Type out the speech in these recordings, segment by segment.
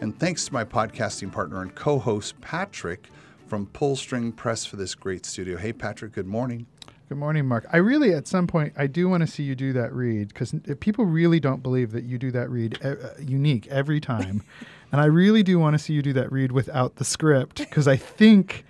And thanks to my podcasting partner and co host, Patrick from Pullstring Press, for this great studio. Hey, Patrick, good morning. Good morning, Mark. I really, at some point, I do want to see you do that read because people really don't believe that you do that read uh, unique every time. and I really do want to see you do that read without the script because I think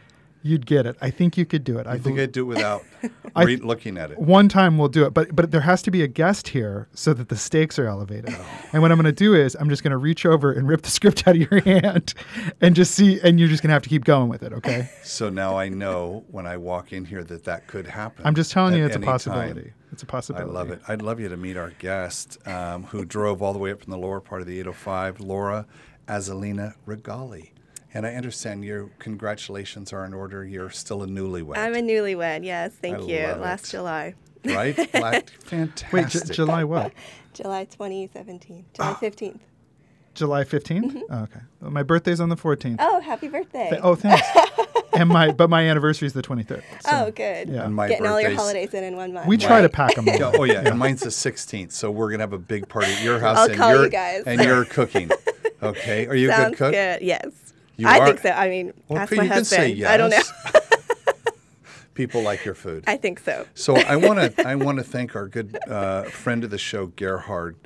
you'd get it. I think you could do it. I think I'd do it without re- looking at it. One time we'll do it, but but there has to be a guest here so that the stakes are elevated. Oh. And what I'm going to do is I'm just going to reach over and rip the script out of your hand, and just see, and you're just going to have to keep going with it. Okay. So now I know when I walk in here that that could happen. I'm just telling you, it's a possibility. Time. It's a possibility. I love it. I'd love you to meet our guest um, who drove all the way up from the lower part of the 805, Laura Azzalina Rigali. And I understand your congratulations are in order. You're still a newlywed. I'm a newlywed. Yes, thank I you. Last it. July. Right? fantastic. Wait, J- July what? July 2017. July 15th. July 15th? Mm-hmm. Oh, okay. Well, my birthday's on the 14th. Oh, happy birthday. Th- oh, thanks. and my but my anniversary is the 23rd. So, oh, good. Yeah. And my Getting all your holidays in in one month. We right. try to pack them. yeah, oh yeah. yeah, and mine's the 16th, so we're gonna have a big party at your house. I'll and call you're, you guys. And you're cooking. Okay. Are you Sounds a good cook? Good. Yes. You I are? think so. I mean, well, ask my you husband. Can say yes. I don't know. People like your food. I think so. So I want to I want to thank our good uh, friend of the show, Gerhard,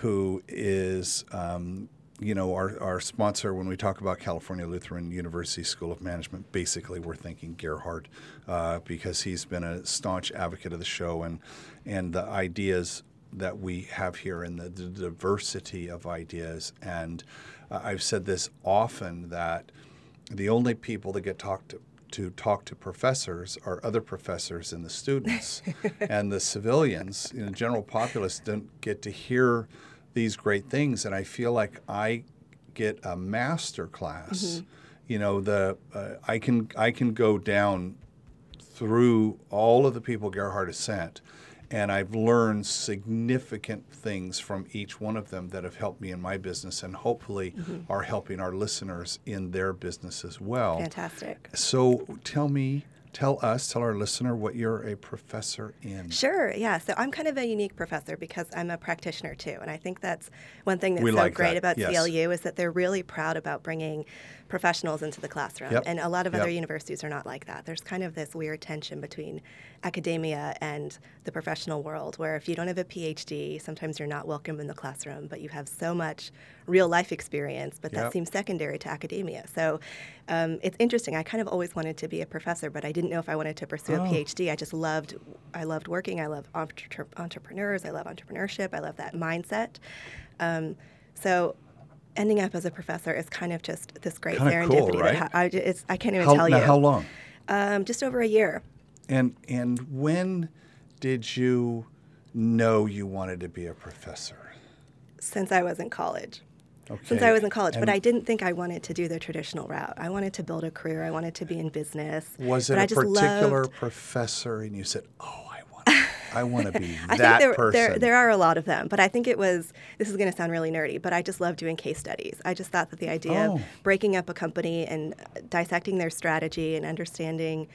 who is um, you know our, our sponsor when we talk about California Lutheran University School of Management. Basically, we're thanking Gerhard uh, because he's been a staunch advocate of the show and and the ideas that we have here and the, the diversity of ideas and uh, I've said this often that the only people that get talked to, to talk to professors are other professors and the students, and the civilians, you know, general populace don't get to hear these great things. And I feel like I get a master class. Mm-hmm. You know, the uh, I can I can go down through all of the people Gerhard has sent and I've learned significant things from each one of them that have helped me in my business and hopefully mm-hmm. are helping our listeners in their business as well. Fantastic. So tell me, tell us, tell our listener what you're a professor in. Sure, yeah. So I'm kind of a unique professor because I'm a practitioner too. And I think that's one thing that's we so like great that. about yes. CLU is that they're really proud about bringing professionals into the classroom. Yep. And a lot of yep. other universities are not like that. There's kind of this weird tension between academia and the professional world where if you don't have a PhD, sometimes you're not welcome in the classroom, but you have so much real life experience, but that yep. seems secondary to academia. So um, it's interesting. I kind of always wanted to be a professor, but I didn't know if I wanted to pursue oh. a PhD. I just loved, I loved working. I love entre- entrepreneurs. I love entrepreneurship. I love that mindset. Um, so ending up as a professor is kind of just this great Kinda serendipity. Cool, right? that I, I can't even how, tell you. How long? Um, just over a year. And and when did you know you wanted to be a professor? Since I was in college. Okay. Since I was in college, and but I didn't think I wanted to do the traditional route. I wanted to build a career. I wanted to be in business. Was it a particular loved... professor, and you said, "Oh, I want to be I that think there, person. There, there are a lot of them, but I think it was. This is going to sound really nerdy, but I just love doing case studies. I just thought that the idea oh. of breaking up a company and dissecting their strategy and understanding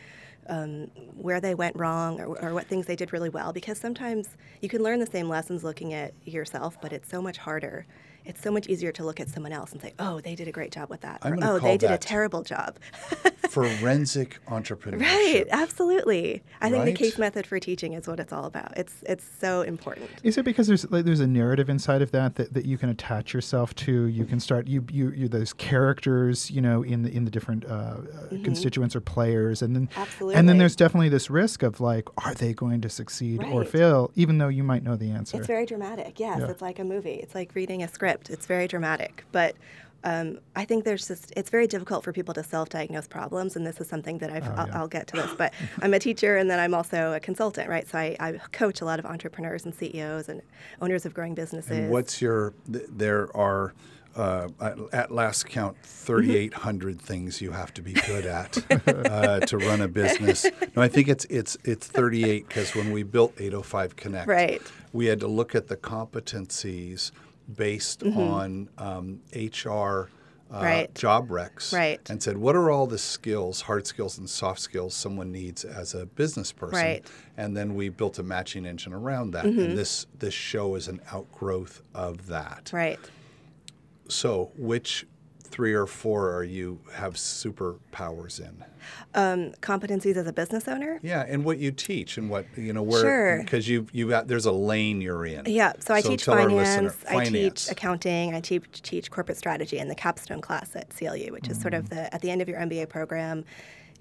um, where they went wrong or, or, what things they did really well, because sometimes you can learn the same lessons looking at yourself, but it's so much harder it's so much easier to look at someone else and say, "Oh, they did a great job with that," or "Oh, they did a terrible job." forensic entrepreneurship. Right, absolutely. I right? think the case method for teaching is what it's all about. It's it's so important. Is it because there's like, there's a narrative inside of that, that that you can attach yourself to? You can start you you, you those characters, you know, in the in the different uh, mm-hmm. constituents or players, and then absolutely. and then there's definitely this risk of like, are they going to succeed right. or fail, even though you might know the answer. It's very dramatic. Yes, yeah. it's like a movie. It's like reading a script script. It's very dramatic, but um, I think there's just it's very difficult for people to self-diagnose problems, and this is something that I've, oh, I'll, yeah. I'll, get to this. But I'm a teacher, and then I'm also a consultant, right? So I, I coach a lot of entrepreneurs and CEOs and owners of growing businesses. And what's your? Th- there are uh, at, at last count, 3,800 things you have to be good at uh, to run a business. No, I think it's it's it's 38 because when we built 805 Connect, Right. we had to look at the competencies based on um, HR. Uh, Right. job recs Right. and said what are all the skills hard skills and soft skills someone needs as a business person Right. and then we built a matching engine around that and this this show is an outgrowth of that Right. so, which three or four are you have superpowers in? Um, competencies as a business owner. Yeah, and what you teach and what you know where Sure. because you you got there's a lane you're in. Yeah, so I teach tell our listener- finance, I teach accounting, I teach teach corporate strategy in the capstone class at CLU, which is sort Mm. of the at the end of your MBA program.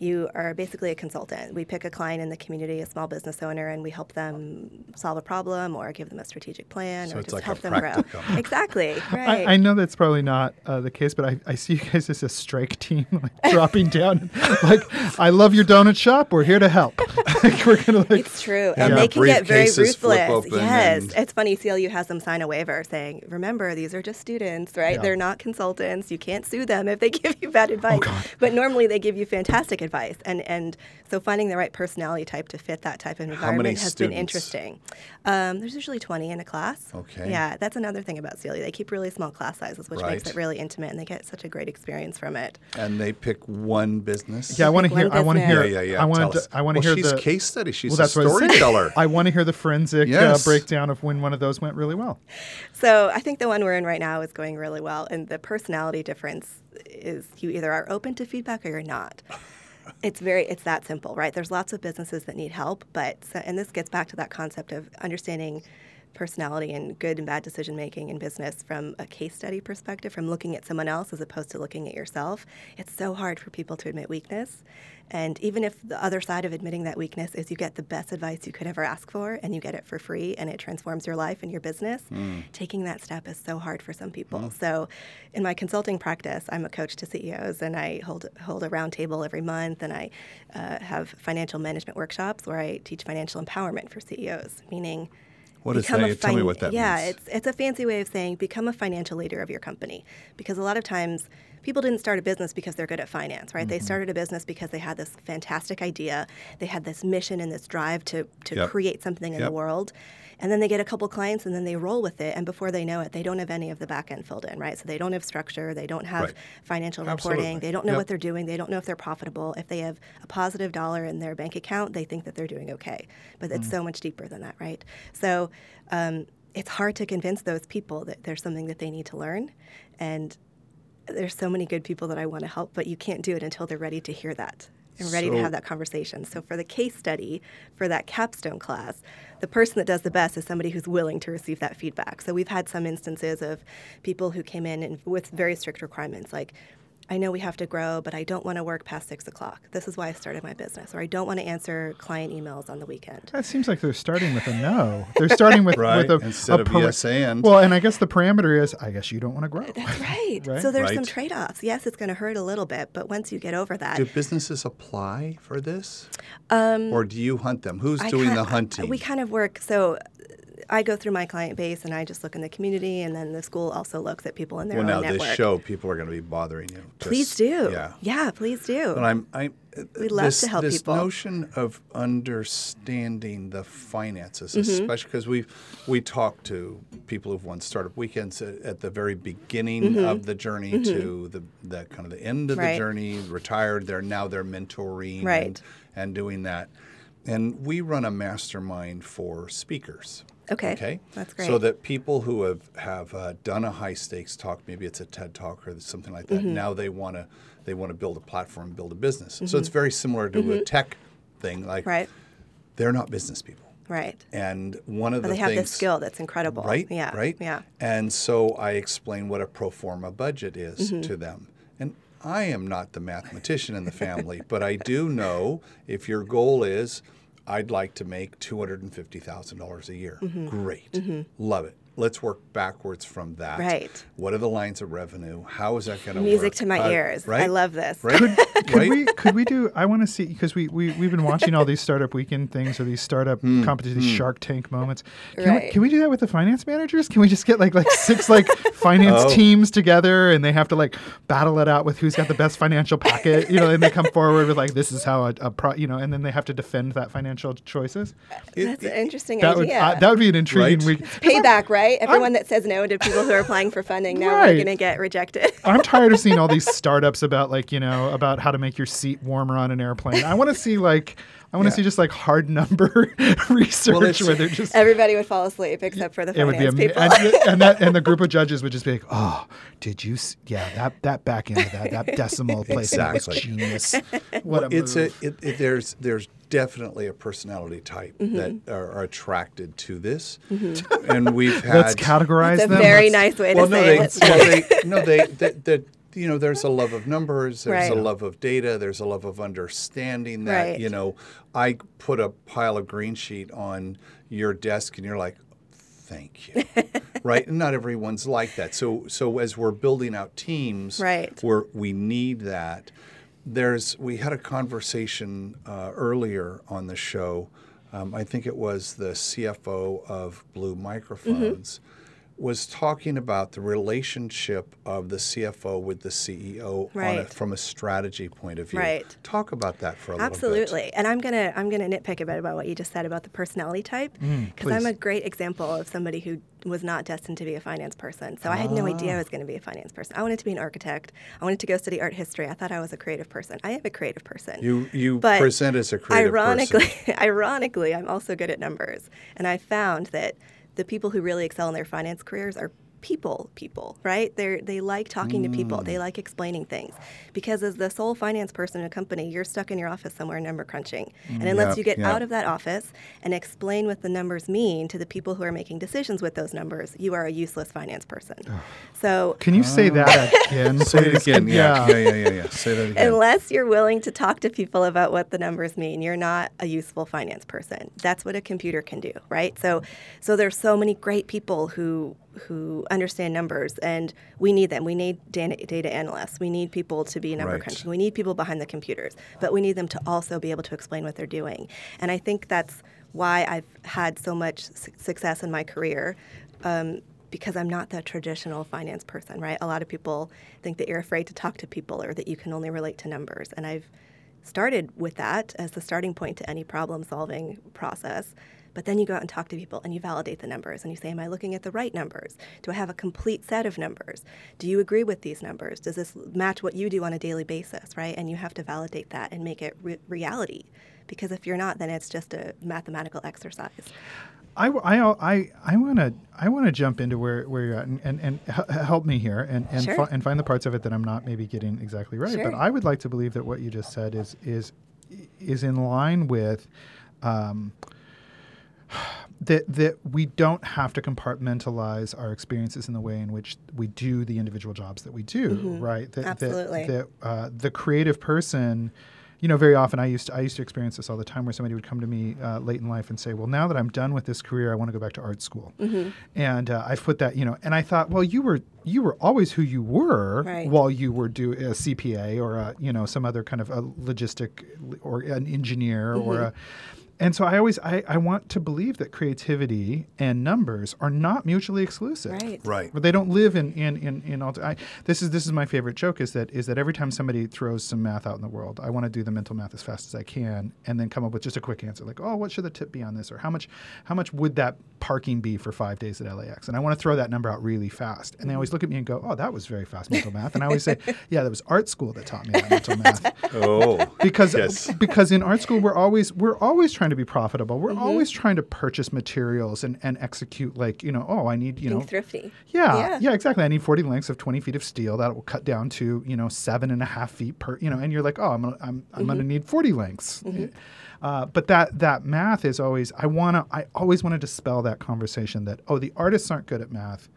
You are basically a consultant. We pick a client in the community, a small business owner, and we help them solve a problem or give them a strategic plan So or just like help them grow. Exactly. Right. I, I know that's probably not uh, the case, but I, I see you guys as a strike team, like dropping down. Like, I love your donut shop. We're here to help. like, we're gonna like. It's true, Yeah, and the they can get very ruthless. Yes, and- it's funny. CLU has them sign a waiver saying, "Remember, these are just students, right? Yeah. They're not consultants. You can't sue them if they give you bad advice. Oh, God. But normally they give you fantastic advice, and and so finding the right personality type to fit that type of environment has been interesting. Um, there's usually 20 in a class. Okay. Yeah, that's another thing about CLU. They keep really small class sizes, which makes it really intimate, and they get such a great experience from it. and they pick one business. Yeah, I want to hear. I want to hear. yeah, yeah. yeah. I want to. I want to well, hear she's the case study. She's Well, a that's what I was saying. storyteller. I want to hear the forensic Yes. uh, breakdown of when one of those went really well. So I think the one we're in right now is going really well, and the personality difference is you either are open to feedback or you're not. It's very it's that simple, right? There's lots of businesses that need help, but and this gets back to that concept of understanding personality and good and bad decision making in business from a case study perspective, from looking at someone else as opposed to looking at yourself. It's so hard for people to admit weakness. And even if the other side of admitting that weakness is you get the best advice you could ever ask for and you get it for free and it transforms your life and your business, taking that step is so hard for some people. So, in my consulting practice, I'm a coach to CEOs and I hold, hold a round table every month and I uh, have financial management workshops where I teach financial empowerment for CEOs, meaning What is that? Tell me what that yeah, means. it's it's a fancy way of saying become a financial leader of your company. Because a lot of times people didn't start a business because they're good at finance, right? They Mm-hmm. started a business because they had this fantastic idea, they had this mission and this drive to to Yep. create something in Yep. the world. And then they get a couple clients and then they roll with it and before they know it, they don't have any of the back end filled in, right? So they don't have structure, they don't have Right. financial Absolutely. reporting, they don't know Yep. what they're doing, they don't know if they're profitable. If they have a positive dollar in their bank account, they think that they're doing okay. But it's Mm. so much deeper than that, right? So um, it's hard to convince those people that there's something that they need to learn. And there's so many good people that I want to help, but you can't do it until they're ready to hear that and ready to have that conversation. So for the case study, for that capstone class, the person that does the best is somebody who's willing to receive that feedback. So we've had some instances of people who came in and with very strict requirements like I know we have to grow, but I don't want to work past six o'clock. This is why I started my business. Or I don't want to answer client emails on the weekend. That seems like they're starting with a no. They're starting with Right, with a instead a of yes and. Well, and I guess the parameter is I guess you don't want to grow. That's right. Right? So there's some trade offs. Yes, it's going to hurt a little bit, but once you get over that, Do businesses apply for this, or do you hunt them? Who's Um, I doing ki- the hunting? We kind of work. So I go through my client base and I just look in the community, and then the school also looks at people in their well, now own network. this show, people are going to be bothering you. please do. Yeah. Yeah, please do. But I'm, I, We love this, to help this people. notion of understanding the finances, Mm-hmm. especially because we we talk to people who've won startup weekends at, at the very beginning Mm-hmm. of the journey to the, the kind of the end of Right. the journey. Retired, they're now they're mentoring Right. and, and doing that. And we run a mastermind for speakers. Okay. Okay. That's great. So that people who have have uh, done a high stakes talk, maybe it's a TED talk or something like that. Mm-hmm. Now they want to they want to build a platform, build a business. So it's very similar to a tech thing. Like Mm-hmm. right. they're not business people, Right. and one of But the they have things this skill that's incredible. right? Yeah. Right. Yeah. And so I explain what a pro forma budget is Mm-hmm. to them. And I am not the mathematician in the family, but I do know if your goal is, I'd like to make two hundred and fifty thousand dollars a year. Mm-hmm. Great, love it. Let's work backwards from that. Right. What are the lines of revenue? How is that going to work? Music to my Uh, ears. Right. I love this. Right. Could right. we could we do? I want to see because we we we've been watching all these startup weekend things or these startup Hmm. competitions, these Shark Tank moments. Can, we, Right. can we do that with the finance managers? Can we just get like like six like finance Oh. teams together and they have to like battle it out with who's got the best financial packet? You know, and they come forward with like this is how a, a pro, you know, and then they have to defend that financial choices. It- That's it- an interesting That would idea. uh, that would be an intriguing Right. week. Payback, right? Everyone that says no to people who are applying for funding, now Right. we're going to get rejected. I'm tired of seeing all these startups about like you know about how to make your seat warmer on an airplane. I want to see like I want to Yeah. see just like hard number research it's- where they're just Everybody would fall asleep except for the it would be finance am- people. and, and that and the group of judges would just be like, oh, did you? S- yeah, that that back end of that that decimal placement was genius. What a it's move. a it, it, there's there's definitely a personality type Mm-hmm. that are, are attracted to this, and we've had Let's categorize It's a very Let's- nice way well, to no, say they, it. well, they, no, they, that, that, you know, there's a love of numbers, there's a love of data, there's a love of understanding that, Right. you know, I put a pile of green sheet on your desk and you're like, thank you. right? And not everyone's like that. So, so as we're building out teams, Right. where we need that, there's, we had a conversation uh, earlier on the show. Um, I think it was the CFO of Blue Microphones was talking about the relationship of the CFO with the CEO on Right. it from a strategy point of view. Right. Talk about that for a little bit. Absolutely. And I'm gonna I'm gonna nitpick a bit about what you just said about the personality type because I'm a great example of somebody who was not destined to be a finance person. So I had no idea I Ah. was going to be a finance person. I wanted to be an architect. I wanted to go study art history. I thought I was a creative person. I am a creative person. You you But present as a creative ironically, person. ironically, I'm also good at numbers, and I found that the people who really excel in their finance careers are people people right they they like talking to people Mm. they like explaining things because as the sole finance person in a company you're stuck in your office somewhere number crunching and unless Yep, you get yep. out of that office and explain what the numbers mean to the people who are making decisions with those numbers you are a useless finance person so Can you say that again? Say it please? again. Yeah. yeah, yeah, yeah, yeah. Say that again. Unless you're willing to talk to people about what the numbers mean, you're not a useful finance person. That's what a computer can do, right? So, so there's so many great people who who understand numbers, and we need them. We need data, analysts. We need people to be number Right. crunching. We need people behind the computers, but we need them to also be able to explain what they're doing. And I think that's why I've had so much su- success in my career. Um, because I'm not the traditional finance person, right? A lot of people think that you're afraid to talk to people or that you can only relate to numbers. And I've started with that as the starting point to any problem solving process. But then you go out and talk to people and you validate the numbers and you say, Am I looking at the right numbers? Do I have a complete set of numbers? Do you agree with these numbers? Does this match what you do on a daily basis, right? And you have to validate that and make it re- reality. Because if you're not, then it's just a mathematical exercise. I, I, I, I want to I want to jump into where, where you're at and, and, and help me here and and, Sure. fi- and find the parts of it that I'm not maybe getting exactly right. But I would like to believe that what you just said is is is in line with um, that that we don't have to compartmentalize our experiences in the way in which we do the individual jobs that we do, right? That, Mm-hmm. Absolutely. That, that uh, the creative person you know, very often I used to, I used to experience this all the time, where somebody would come to me uh, late in life and say, "Well, now that I'm done with this career, I want to go back to art school." Mm-hmm. And uh, I've put that, you know, and I thought, well, you were you were always who you were Right. while you were do a CPA or a, you know some other kind of a logistic or an engineer or Mm-hmm. a. And so I always I, I want to believe that creativity and numbers are not mutually exclusive. Right. right. But they don't live in in in, in all. I, this is this is my favorite joke is that is that every time somebody throws some math out in the world, I want to do the mental math as fast as I can, and then come up with just a quick answer like, oh, what should the tip be on this, or how much how much would that parking be for five days at LAX? And I want to throw that number out really fast, and they always look at me and go, oh, that was very fast mental math, and I always say, yeah, that was art school that taught me that mental math Oh. because Yes. because in art school we're always we're always trying to be profitable. We're Mm-hmm. always trying to purchase materials and, and execute like you know oh I need you Being know thrifty. yeah, Yeah. yeah, exactly. I need 40 lengths of 20 feet of steel that will cut down to, you know, seven and a half feet per, you know, and you're like, oh, I'm, gonna, I'm, I'm going to need 40 lengths. Uh, but that, that math is always, I want to, I always want to dispel that conversation that, oh, the artists aren't good at math,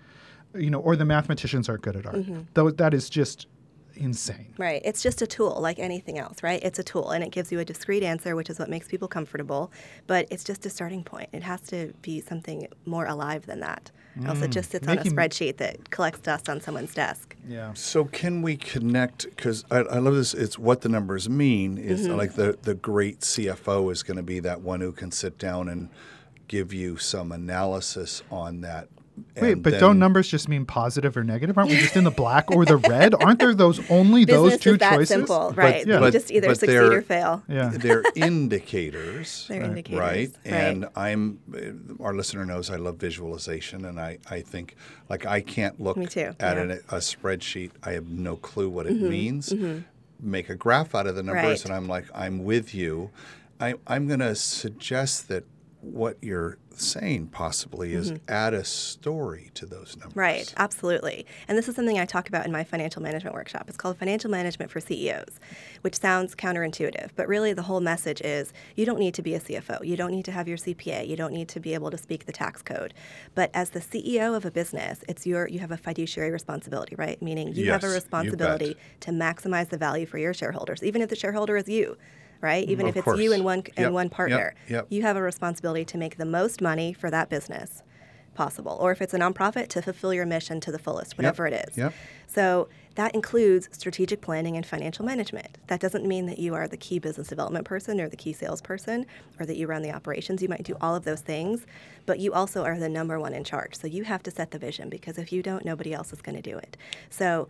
you know, or the mathematicians aren't good at art. Though that is just, insane. Right. It's just a tool like anything else, right? It's a tool and it gives you a discrete answer, which is what makes people comfortable, but it's just a starting point. It has to be something more alive than that. Mm. Else it just sits on a spreadsheet that collects dust on someone's desk. Yeah. So can we connect? Because I, I, love this. It's what the numbers mean. Is mm-hmm. like the the great CFO is going to be that one who can sit down and give you some analysis on that Wait, but don't numbers just mean positive or negative? Aren't we just in the black or the red? Aren't there those only those two is that choices? Simple, right? But, yeah. but, just either succeed or fail. Yeah. they're indicators. they're indicators, right? And I'm our listener knows I love visualization, and I I think like I can't look at yeah. an, a spreadsheet. I have no clue what it mm-hmm. means. Mm-hmm. Make a graph out of the numbers, right. and I'm like I'm with you. I, I'm going to suggest that what you're saying possibly is mm-hmm. add a story to those numbers. Right, absolutely. And this is something I talk about in my financial management workshop. It's called Financial Management for CEOs, which sounds counterintuitive, but really the whole message is you don't need to be a CFO. You don't need to have your CPA. You don't need to be able to speak the tax code. But as the CEO of a business, it's your you have a fiduciary responsibility, right? Meaning you yes, have a responsibility to maximize the value for your shareholders, even if the shareholder is you right? Even mm-hmm. of if it's course. you and one and yep. one partner, yep. Yep. you have a responsibility to make the most money for that business possible. Or if it's a nonprofit, to fulfill your mission to the fullest, whatever it is. So that includes strategic planning and financial management. That doesn't mean that you are the key business development person or the key salesperson or that you run the operations. You might do all of those things, but you also are the number one in charge. So you have to set the vision because if you don't, nobody else is going to do it. So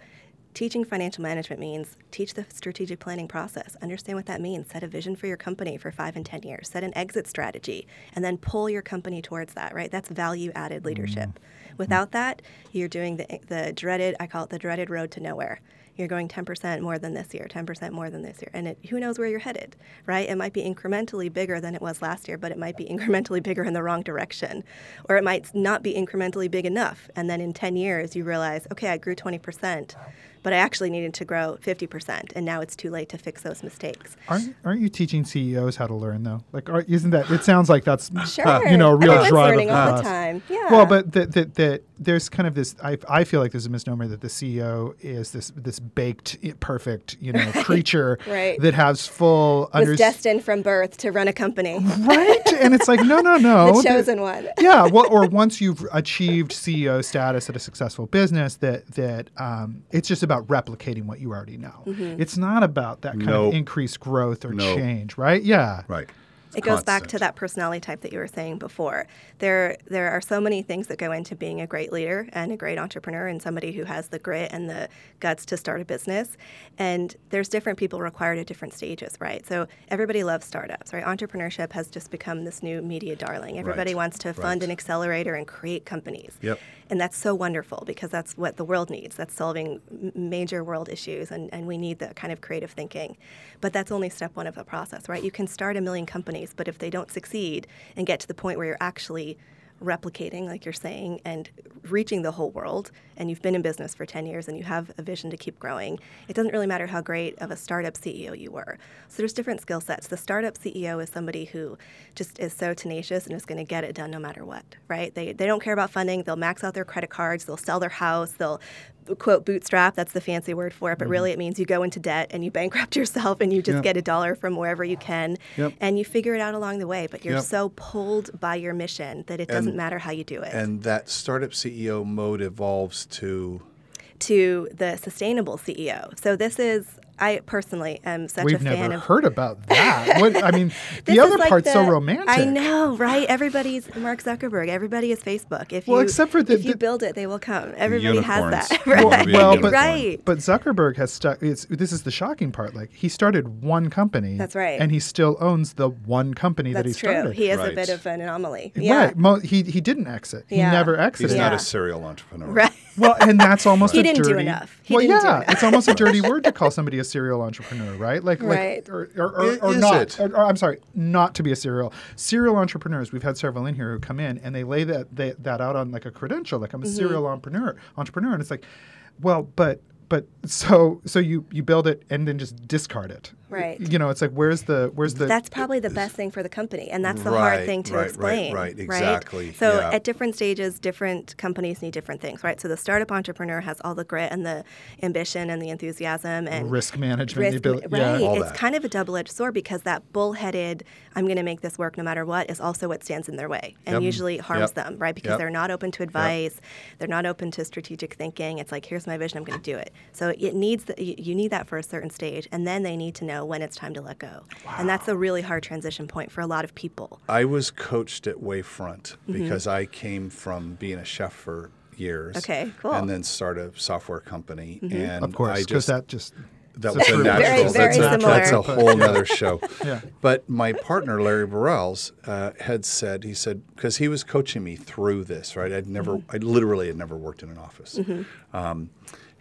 Teaching financial management means teach the strategic planning process. Understand what that means. Set a vision for your company for five and 10 years. Set an exit strategy and then pull your company towards that, right? That's value added leadership. Mm-hmm. Without that, you're doing the, the dreaded, I call it the dreaded road to nowhere you're going 10% more than this year, 10% more than this year. And it, who knows where you're headed, right? It might be incrementally bigger than it was last year, but it might be incrementally bigger in the wrong direction. Or it might not be incrementally big enough. And then in 10 years, you realize, okay, I grew 20% but I actually needed to grow 50%, and now it's too late to fix those mistakes. Aren't, aren't you teaching CEOs how to learn, though? Like, are, isn't that, it sounds like that's, sure. you know, a real Everyone's drive learning of all the time. Yeah. Well, but that, that, that there's kind of this, I, I feel like there's a misnomer that the CEO is this, this baked, perfect, you know, creature right. that has full... Was under- destined from birth to run a company. Right? and it's like, no, no, no. the chosen one. yeah. Well, or once you've achieved CEO status at a successful business, that, that um, it's just about replicating what you already know. Mm-hmm. It's not about that kind nope. of increased growth or nope. change, right? Yeah. Right. It goes back to that personality type that you were saying before. There, there are so many things that go into being a great leader and a great entrepreneur and somebody who has the grit and the guts to start a business. And there's different people required at different stages, right? So everybody loves startups, right? Entrepreneurship has just become this new media darling. Everybody right. wants to fund right. an accelerator and create companies. Yep. And that's so wonderful because that's what the world needs. That's solving major world issues, and, and we need that kind of creative thinking. But that's only step one of the process, right? You can start a million companies, but if they don't succeed and get to the point where you're actually replicating, like you're saying, and reaching the whole world, and you've been in business for 10 years and you have a vision to keep growing, it doesn't really matter how great of a startup CEO you were. So there's different skill sets. The startup CEO is somebody who just is so tenacious and is going to get it done no matter what, right? They, they don't care about funding. They'll max out their credit cards. They'll sell their house. They'll quote bootstrap that's the fancy word for it but mm-hmm. really it means you go into debt and you bankrupt yourself and you just yep. get a dollar from wherever you can yep. and you figure it out along the way but you're yep. so pulled by your mission that it doesn't and, matter how you do it and that startup ceo mode evolves to to the sustainable ceo so this is I personally am such We've a fan never of. heard about that. what, I mean, the other like part's the, so romantic. I know, right? Everybody's Mark Zuckerberg. Everybody is Facebook. If well, you, except for the, if you build it, they will come. Everybody unicorns. has that, right? Well, well but, right. But Zuckerberg has stuck. This is the shocking part. Like he started one company. That's right. And he still owns the one company That's that he true. started. He is right. a bit of an anomaly. Yeah. Right. Mo- he he didn't exit. He never exited. He's yeah. not a serial entrepreneur. Right. Well, and that's almost he a didn't dirty. do enough. He well, didn't yeah, do enough. it's almost a dirty word to call somebody a serial entrepreneur, right? Like, right. like, or, or, or, or Is not. it? Or, or, I'm sorry, not to be a serial serial entrepreneurs. We've had several in here who come in and they lay that they, that out on like a credential, like I'm a Mm-hmm. serial entrepreneur. Entrepreneur, and it's like, well, but but so so you you build it and then just discard it Right. You know, it's like where's the where's the that's probably the best thing for the company and that's the Right, hard thing to right, right, explain right, exactly, so yeah. at different stages different companies need different things right so the startup entrepreneur has all the grit and the ambition and the enthusiasm and risk management, the risk, ability, right yeah. All it's that. kind of a double-edged sword because that bullheaded i'm going to make this work no matter what is also what stands in their way and Yep. usually harms Yep. them right because Yep. they're not open to advice they're not open to strategic thinking it's like here's my vision i'm going to do it so it needs the, you you need that for a certain stage and then they need to know when it's time to let go and that's a really hard transition point for a lot of people I was coached at Wavefront Mm-hmm. because I came from being a chef for years. Okay, cool. And then start a software company. And of course, because that just that was a natural. Very, that's, a, that's a whole other show. Yeah. But my partner Larry Barels uh, had said he said because he was coaching me through this right. I'd never, Mm-hmm. I literally had never worked in an office. Um,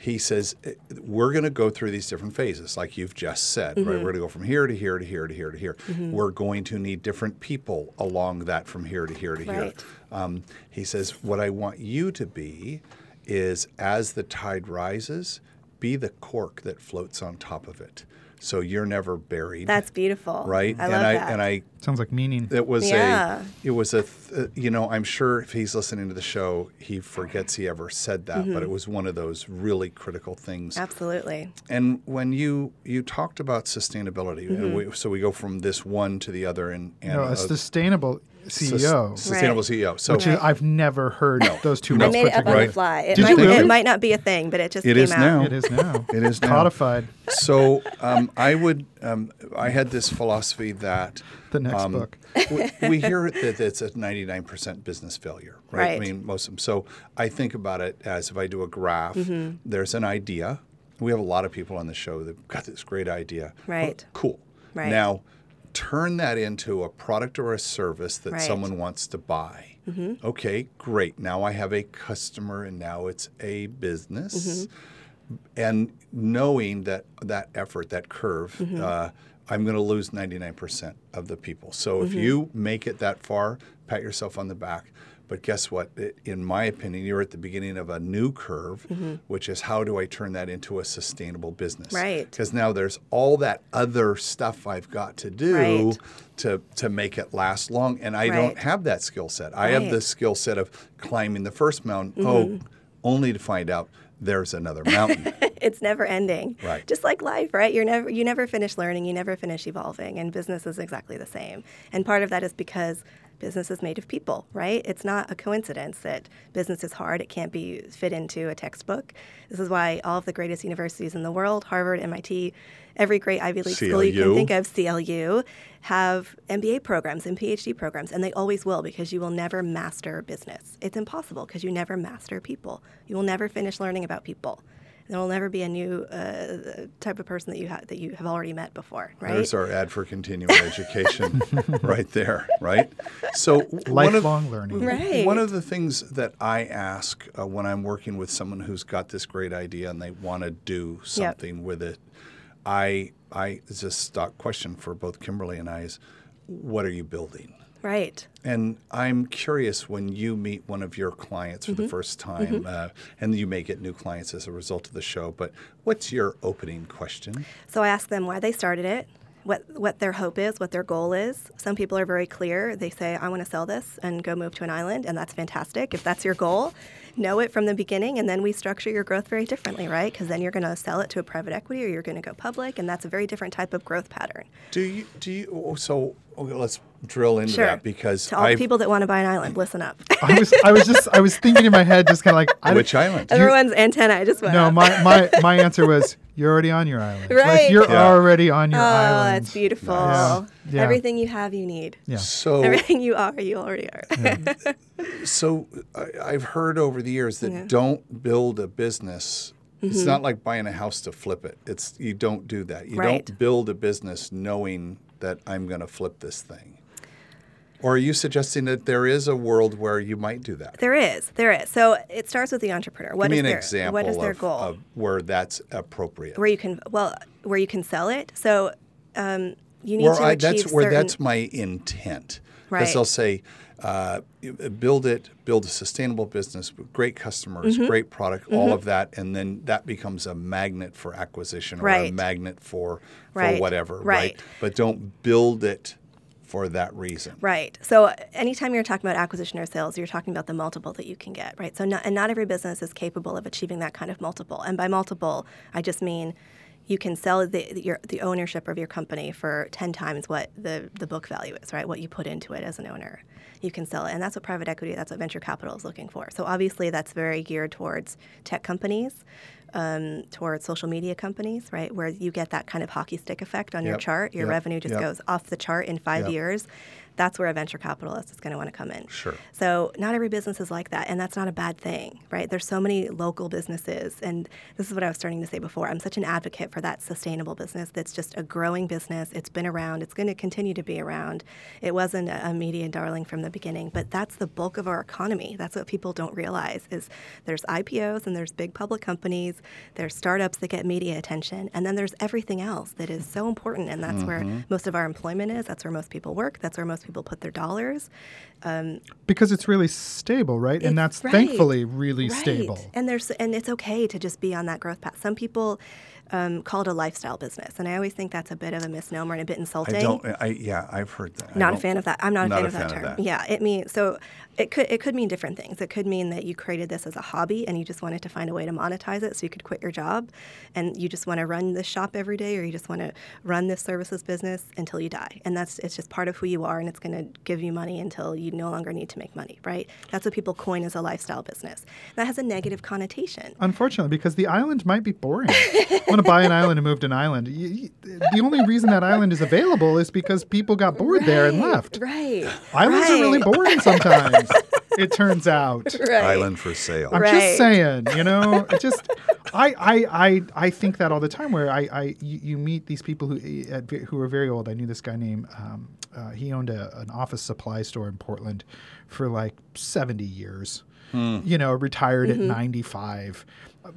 he says "Eh, we're going to go through these different phases, like you've just said. Right, Mm-hmm. we're going to go from here to here to here to here to here. We're going to need different people along that from here to here to here. Um, he says, What I want you to be is as the tide rises, be the cork that floats on top of it. So you're never buried. that's beautiful right. i and love I that and I sounds like meaning. it was Yeah. a it was a th- you know I'm sure if he's listening to the show he forgets he ever said that Mm-hmm. but it was one of those really critical things absolutely and when you you talked about sustainability Mm-hmm. we, so we go from this one to the other and, and no, a uh, sustainable sus- CEO, sustainable Right. CEO so which is, I've never heard those two I words made put it up on together. Right. the fly. It Did might, you really? it might not be a thing, but it just It came is out. now. It is now. It is now. codified. So um, I would, um, I had this philosophy that The next um, book. we, we hear that it's a 99% business failure, right? I mean, most of them. So I think about it as if I do a graph, Mm-hmm. there's an idea. We have a lot of people on the show that got this great idea. Right. Cool. Right. Now, turn that into a product or a service that Right. Mm-hmm. someone wants to buy. Okay, great. Now I have a customer and now it's a business. Mm-hmm. And knowing that that effort, that curve, Mm-hmm. uh, I'm going to lose 99% of the people. So if Mm-hmm. you make it that far, pat yourself on the back. But guess what? In my opinion, you're at the beginning of a new curve, which is how do I turn that into a sustainable business? Mm-hmm. Right. Because now there's all that other stuff I've got to do Right. to to make it last long, and I Right. don't have that skill set. I have the skill set of climbing the first mountain. Oh, only to find out there's another mountain. it's never ending. Right. Just like life, right? You're never you never finish learning, you never finish evolving, and business is exactly the same. And part of that is because business is made of people, right? It's not a coincidence that business is hard. It can't be fit into a textbook. This is why all of the greatest universities in the world, Harvard, MIT, every great Ivy League school you can think of, CLU, have MBA programs and PhD programs, and they always will because you will never master business. It's impossible because you never master people. You will never finish learning about people. There will never be a new uh, type of person that you have that you have already met before, right? There's our ad for continuing education, right there, right? So one of, Lifelong learning. Right. One of the things that I ask uh, when I'm working with someone who's got this great idea and they want to do something with it, I I it's a stock question for both Kimberly and I is, what are you building? Right. And I'm curious when you meet one of your clients for Mm-hmm. the first time, uh, and you may get new clients as a result of the show. But what's your opening question? So I ask them why they started it, what what their hope is, what their goal is. Some people are very clear. They say, "I want to sell this and go move to an island," and that's fantastic. If that's your goal, know it from the beginning, and then we structure your growth very differently, right? Because then you're going to sell it to a private equity, or you're going to go public, and that's a very different type of growth pattern. Do you do you? oh, So okay, let's drill into Sure. that because to all the I've, people that want to buy an island, listen up. I was I was just I was thinking in my head just kind of like I don't- which island? Everyone's antenna I just went No, up. my, my my answer was you're already on your island. Like Right. you're Yeah. already on your Oh, island. Oh, that's beautiful. Yeah. Yeah. Everything you have, you need. Yeah. So Everything you are, you already are. so I, I've heard over the years that Yeah. don't build a business. Mm-hmm. It's not like buying a house to flip it. It's you don't do that. You Right. don't build a business knowing that I'm going to flip this thing. Or are you suggesting that there is a world where you might do that? There is, there is. So it starts with the entrepreneur. What Give me is an their example what is their of, goal? of where that's appropriate. where you can well, where you can sell it. So um, you need Where to I, achieve that's where that's my intent. Because Right. they'll say, uh, build it, build a sustainable business with great customers, great product, all of that, and then that becomes a magnet for acquisition or a magnet for for Right. whatever, Right. But don't build it for that reason. Right. So anytime you're talking about acquisition or sales, you're talking about the multiple that you can get, right? So not, and not every business is capable of achieving that kind of multiple. And by multiple, I just mean you can sell the your, the ownership of your company for 10 times what the, the book value is, right? What you put into it as an owner. You can sell it. And that's what private equity, that's what venture capital is looking for. So obviously that's very geared towards tech companies. Um, towards social media companies, right, where you get that kind of hockey stick effect on your chart. Your Yep. revenue just Yep. goes off the chart in five Yep. years. That's where a venture capitalist is going to want to come in. Sure. So not every business is like that, and that's not a bad thing, right? There's so many local businesses, and this is what I was starting to say before. I'm such an advocate for that sustainable business that's just a growing business. It's been around. It's going to continue to be around. It wasn't a, media darling from the beginning, but that's the bulk of our economy. That's what people don't realize is there's IPOs and there's big public companies, there's startups that get media attention, and then there's everything else that is so important, and that's where mm-hmm. most of our employment is. That's where most people work. That's where most people put their dollars. Um, because it's really stable, right? and that's right. thankfully really Right. stable. And there's and it's okay to just be on that growth path. Some people um, call it a lifestyle business, and I always think that's a bit of a misnomer and a bit insulting. I don't. I yeah, I've heard that. Not a fan of that. I'm not a fan a of that fan of term. that. Yeah, it means so. It could it could mean different things. It could mean that you created this as a hobby and you just wanted to find a way to monetize it, so you could quit your job, and you just want to run this shop every day, or you just want to run this services business until you die. And that's it's just part of who you are, and it's going to give you money until you no longer need to make money. Right? That's what people coin as a lifestyle business. That has a negative connotation. Unfortunately, because the island might be boring. I want to buy an island and move to an island. You, you- the only reason that island is available is because people got bored there and left. Right. Islands are really boring sometimes. it turns out. Right. Island for sale. I'm Right. just saying, you know, just I, I I I think that all the time. Where I, I you, you meet these people who uh, who are very old. I knew this guy named um, uh, he owned a, an office supply store in Portland for like 70 years. You know, retired at 95,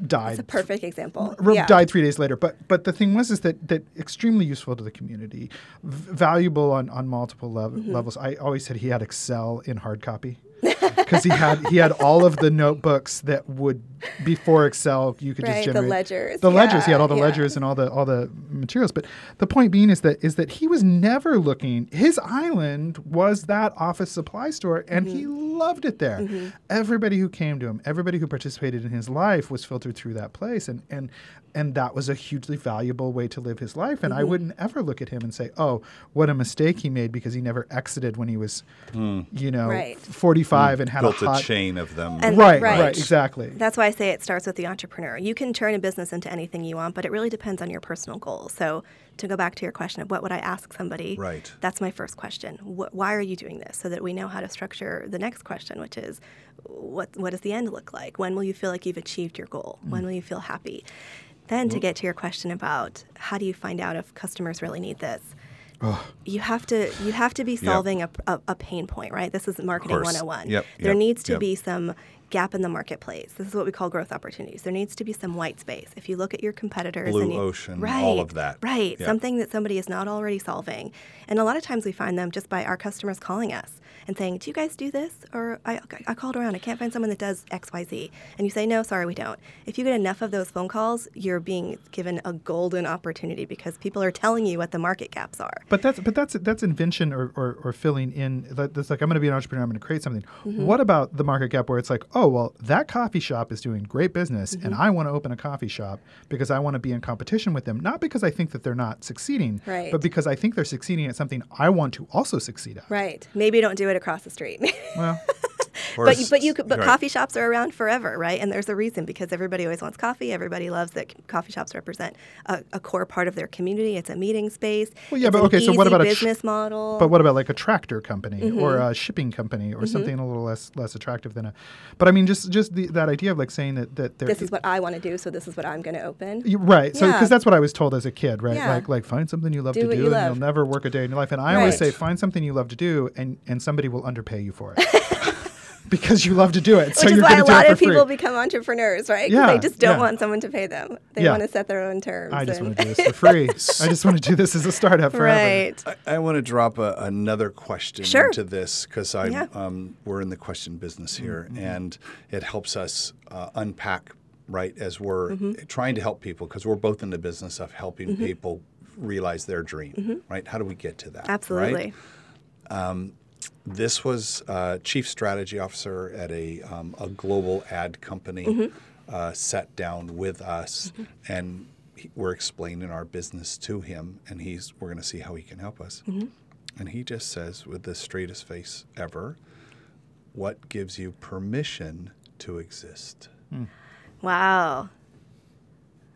died. It's a perfect example. Re- yeah. died three days later. But but the thing was is that that extremely useful to the community, v- valuable on on multiple lev- Mm-hmm. levels. I always said he had Excel in hard copy because he had he had all of the notebooks that would before Excel you could Right, just the generate ledgers. The ledgers, he had all the Yeah, ledgers and all the all the materials. But the point being is that is that he was never looking. His island was that office supply store, and he Mm-hmm. loved it there. Everybody who came to him, everybody who participated in his life, was filtered through that place, and and and that was a hugely valuable way to live his life. And I Mm-hmm. wouldn't ever look at him and say, "Oh, what a mistake he made because he never exited when he was, you know, Right. 45 and had Built a a hot." chain of them. And- Right, Right. right, exactly. That's why I say it starts with the entrepreneur. You can turn a business into anything you want, but it really depends on your personal goals. So, to go back to your question of what would I ask somebody, Right. that's my first question. Wh- why are you doing this? So that we know how to structure the next question, which is, what what does the end look like? When will you feel like you've achieved your goal? Mm. When will you feel happy? Then to get to your question about how do you find out if customers really need this? You have to you have to be solving a, a, a pain point, right? This is marketing course. 101. Yep, There yep, needs to yep. be some gap in the marketplace. This is what we call growth opportunities. There needs to be some white space. If you look at your competitors, Blue and you, ocean, right, all of that. right? Something that somebody is not already solving, and a lot of times we find them just by our customers calling us and saying, "Do you guys do this?" Or I, I called around, I can't find someone that does X, Y, Z, and you say, "No, sorry, we don't." If you get enough of those phone calls, you're being given a golden opportunity because people are telling you what the market gaps are. But that's but that's that's invention or, or, or filling in. That's like I'm going to be an entrepreneur. I'm going to create something. Mm-hmm. What about the market gap where it's like, oh well, that coffee shop is doing great business, and Mm-hmm. I want to open a coffee shop because I want to be in competition with them, not because I think that they're not succeeding, Right. but because I think they're succeeding at something I want to also succeed at. Right? Maybe don't do it across the street. Well, Or but but you could, but right. coffee shops are around forever, right? And there's a reason because everybody always wants coffee. Everybody loves that coffee shops represent a, a core part of their community. It's a meeting space. Well, yeah, It's but okay, so what about a tr- business model? But what about like a tractor company Mm-hmm. or a shipping company or something a little less less attractive than a? But I mean, just just the, that idea of like saying that that this is what I want to do, so this is what I'm going to open. You- Right. So, Yeah. because that's what I was told as a kid, right? Yeah. Like, like find something you love Do to do, you and love. you'll never work a day in your life. And I always say, find something you love to do, and and somebody will underpay you for it. because you love to do it. so Which is you're why a lot of people free. become entrepreneurs, right? 'Cause Yeah, they just don't yeah. want someone to pay them. They Yeah. want to set their own terms. I just and- want to do this for free. I just want to do this as a startup forever. right. I, I want to drop a, another question Sure. into this because I Yeah. um, we're in the question business here, Mm-hmm. and it helps us uh, unpack right as we're Mm-hmm. trying to help people because we're both in the business of helping Mm-hmm. people realize their dream. Right? How do we get to that? right? Absolutely. This was uh, chief strategy officer at a, um, a global ad company. Mm-hmm. Uh, sat down with us, and he, we're explaining our business to him, and he's we're going to see how he can help us. Mm-hmm. And he just says, with the straightest face ever, "What gives you permission to exist?" Wow.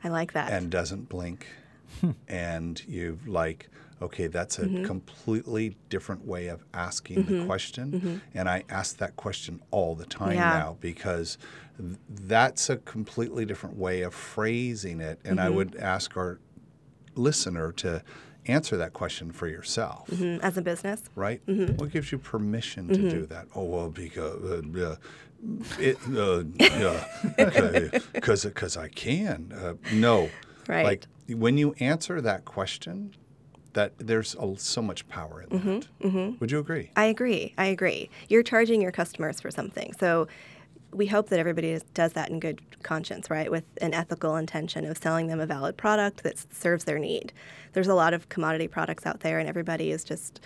I like that. and doesn't blink and you've like okay that's a Mm-hmm. completely different way of asking the question and i ask that question all the time Yeah. now because th- that's a completely different way of phrasing it and Mm-hmm. i would ask our listener to answer that question for yourself Mhm, As a business. right? Mm-hmm. What gives you permission to do that? Oh well, because uh, uh, it, uh, yeah, because because I can. Uh, no, Right. Like when you answer that question, that there's a, so much power in that. Mm-hmm, Would you agree? I agree. I agree. You're charging your customers for something. So we hope that everybody does that in good conscience, right? With an ethical intention of selling them a valid product that serves their need. There's a lot of commodity products out there, and everybody is just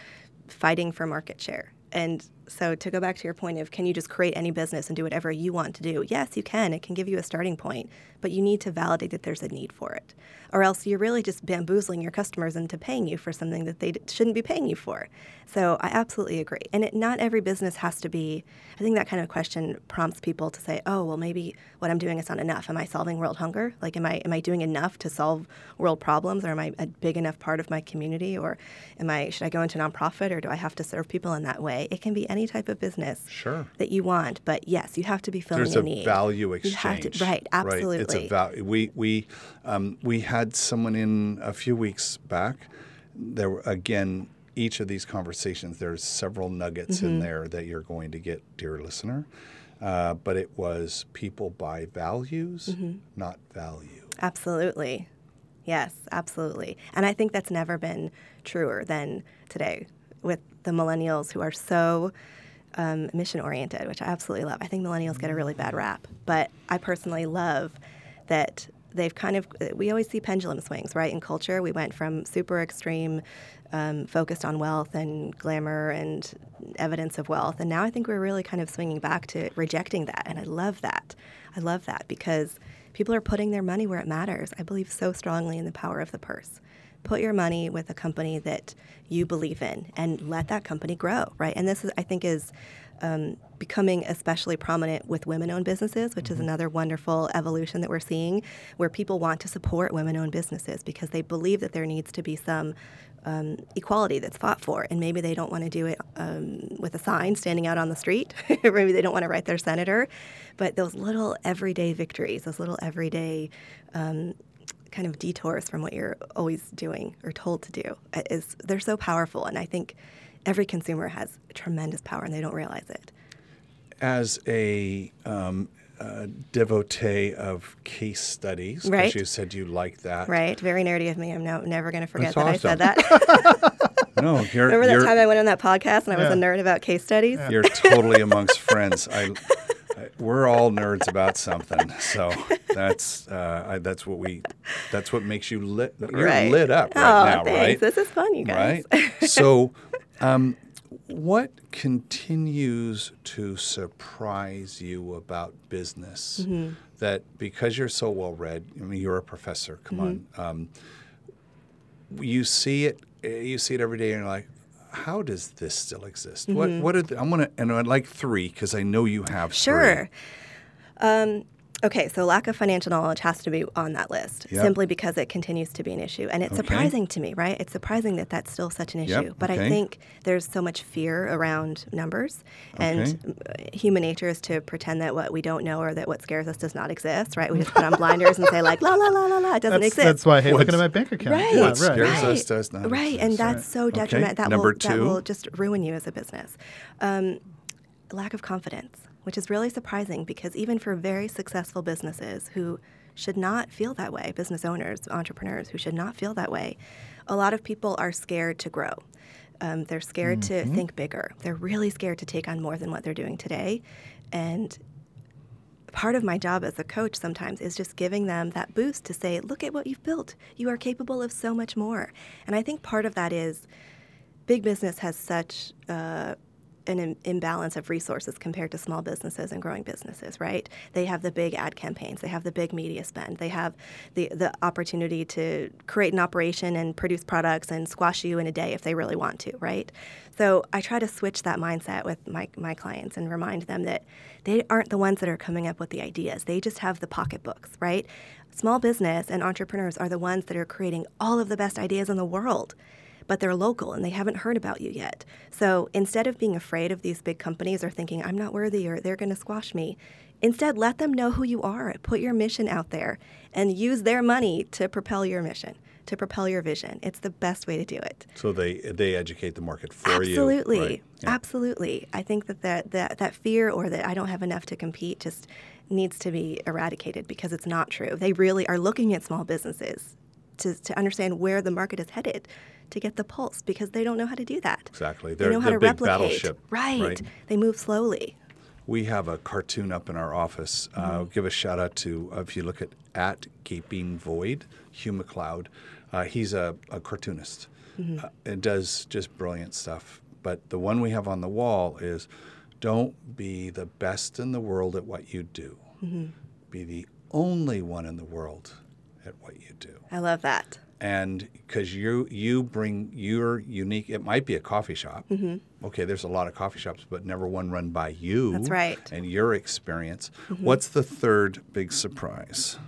fighting for market share. And so, to go back to your point of can you just create any business and do whatever you want to do? Yes, you can. It can give you a starting point, but you need to validate that there's a need for it. Or else you're really just bamboozling your customers into paying you for something that they shouldn't be paying you for. So, I absolutely agree. And it, not every business has to be, I think that kind of question prompts people to say, oh, well, maybe what I'm doing is not enough. Am I solving world hunger? Like, am I, am I doing enough to solve world problems? Or am I a big enough part of my community? Or am I, should I go into nonprofit or do I have to serve people in that way? It can be any type of business Sure. that you want. But yes, you have to be filling There's a need. value exchange, to, right, absolutely. It's a value. We we um, we had someone in a few weeks back. There were again each of these conversations. There's several nuggets Mm-hmm. in there that you're going to get, dear listener. Uh, but it was people buy values, Mm-hmm. not value. Absolutely. Yes, absolutely. And I think that's never been truer than today with the millennials who are so um, mission oriented, which I absolutely love. I think millennials get a really bad rap, but I personally love that they've kind of, we always see pendulum swings, right? In culture, we went from super extreme, um, focused on wealth and glamour and evidence of wealth. And now I think we're really kind of swinging back to rejecting that. And I love that. I love that because people are putting their money where it matters. I believe so strongly in the power of the purse. Put your money with a company that you believe in and let that company grow, right? And this is, I think, is um, becoming especially prominent with women-owned businesses, which is another wonderful evolution that we're seeing, where people want to support women-owned businesses because they believe that there needs to be some um, equality that's fought for, and maybe they don't want to do it um, with a sign standing out on the street, or maybe they don't want to write their senator, but those little everyday victories, those little everyday um, kind of detours from what you're always doing or told to do uh, is they're so powerful, and I think every consumer has tremendous power, and they don't realize it. As a um, uh, devotee of case studies, 'cause Right. you said you like that. Right? Very nerdy of me. I'm no, never going to forget That's that awesome. I said that. No, you're Remember that you're, time I went on that podcast and I was a nerd about case studies? You're totally amongst friends. I, I, we're all nerds about something, so that's uh, I, that's what we that's what makes you lit. You're Right. lit up oh, right now, thanks. right? This is fun, you guys. Right. so, um, what continues to surprise you about business Mm-hmm. that because you're so well read? I mean, you're a professor. Come Mm-hmm. on. Um, you see it you see it every day and you're like how does this still exist what Mm-hmm. what are the, i'm gonna and i'd like three because i know you have Sure. Um, okay, so lack of financial knowledge has to be on that list Yep. simply because it continues to be an issue. And it's Okay. surprising to me, right? It's surprising that that's still such an issue. Yep, But okay. I think there's so much fear around numbers. And uh, human nature is to pretend that what we don't know or that what scares us does not exist, right? We just put on blinders and say, like, la, la, la, la, la, it doesn't That's, exist. that's why I hate looking at my bank account. Right. Yeah, What scares right. us does not Right, and exist. that's so Okay, detrimental. That number will that will just ruin you as a business. Um, lack of confidence. Which is really surprising because even for very successful businesses who should not feel that way, business owners, entrepreneurs who should not feel that way, a lot of people are scared to grow. Um, they're scared mm-hmm. to think bigger. They're really scared to take on more than what they're doing today. And part of my job as a coach sometimes is just giving them that boost to say, look at what you've built. You are capable of so much more. And I think part of that is big business has such uh, an Im- imbalance of resources compared to small businesses and growing businesses, right? They have the big ad campaigns, they have the big media spend, they have the, the opportunity to create an operation and produce products and squash you in a day if they really want to, right? So I try to switch that mindset with my, my clients and remind them that they aren't the ones that are coming up with the ideas. They just have the pocketbooks, right? Small business and entrepreneurs are the ones that are creating all of the best ideas in the world but they're local and they haven't heard about you yet. So instead of being afraid of these big companies or thinking, I'm not worthy or they're going to squash me, instead let them know who you are, put your mission out there, and use their money to propel your mission. To propel your vision, it's the best way to do it. So they they educate the market for absolutely. you. Absolutely, right? yeah. absolutely. I think that, that that that fear or that I don't have enough to compete just needs to be eradicated because it's not true. They really are looking at small businesses to, to understand where the market is headed to get the pulse because they don't know how to do that. Exactly. They're, they know how to replicate. Battleship, right. right. They move slowly. We have a cartoon up in our office. Uh, mm-hmm. Uh, give a shout out to, uh, if you look at at Gaping Void, Hugh MacLeod. Uh, he's a, a cartoonist mm-hmm. Uh, and does just brilliant stuff. But the one we have on the wall is don't be the best in the world at what you do. Mm-hmm. Be the only one in the world at what you do. I love that and because you you bring your unique it might be a coffee shop. Mm-hmm. okay there's a lot of coffee shops but never one run by you that's right. and your experience. Mm-hmm. what's the third big surprise?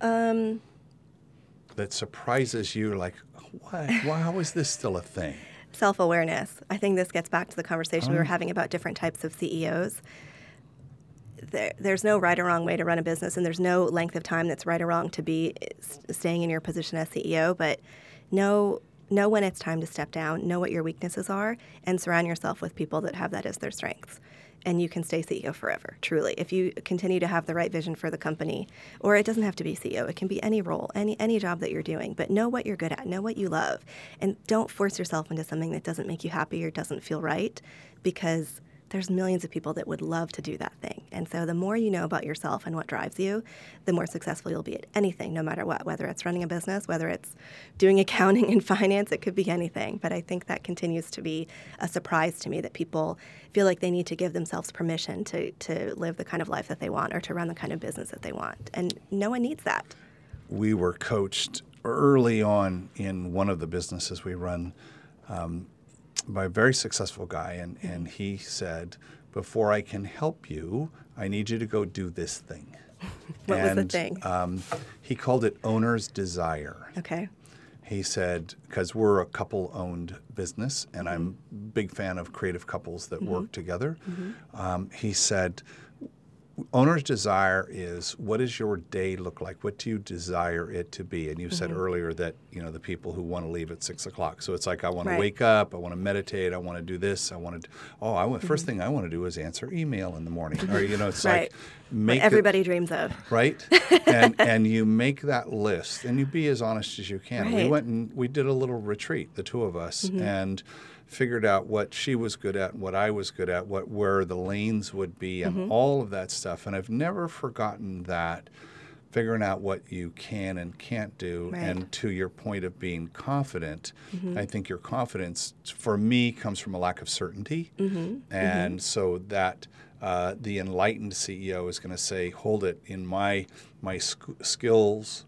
Um, that surprises you like what? Why how is this still a thing? Self-awareness. I think this gets back to the conversation we were having about different types of ceos there, there's no right or wrong way to run a business, and there's no length of time that's right or wrong to be staying in your position as CEO. But know know when it's time to step down. Know what your weaknesses are, and surround yourself with people that have that as their strengths. And you can stay CEO forever, truly. If you continue to have the right vision for the company, or it doesn't have to be CEO, it can be any role, any any job that you're doing. But know what you're good at, know what you love, and don't force yourself into something that doesn't make you happy or doesn't feel right, because there's millions of people that would love to do that thing. And so the more you know about yourself and what drives you, the more successful you'll be at anything, no matter what, whether it's running a business, whether it's doing accounting and finance, it could be anything. But I think that continues to be a surprise to me that people feel like they need to give themselves permission to, to live the kind of life that they want or to run the kind of business that they want. And no one needs that. We were coached early on in one of the businesses we run. Um, by a very successful guy, and, and he said, Before I can help you, I need you to go do this thing. what and, was the thing? Um, he called it owner's desire. Okay. He said, because we're a couple owned business, and I'm a big fan of creative couples that mm-hmm. work together. Mm-hmm. Um, he said, owner's desire is what does your day look like? What do you desire it to be? And you mm-hmm. said earlier that you know the people who want to leave at six o'clock. So it's like I want right. to wake up, I want to meditate, I want to do this, I want to. Oh, I want, mm-hmm. first thing I want to do is answer email in the morning, or you know, it's right. like make what everybody dreams of, right? and and you make that list, and you be as honest as you can. Right. We went and we did a little retreat, the two of us, mm-hmm. and figured out what she was good at, and what I was good at, what where the lanes would be, and mm-hmm. all of that stuff. And I've never forgotten that. Figuring out what you can and can't do, right. and to your point of being confident, mm-hmm. I think your confidence for me comes from a lack of certainty, mm-hmm. and mm-hmm. so that uh, the enlightened CEO is going to say, "Hold it in my my sc- skills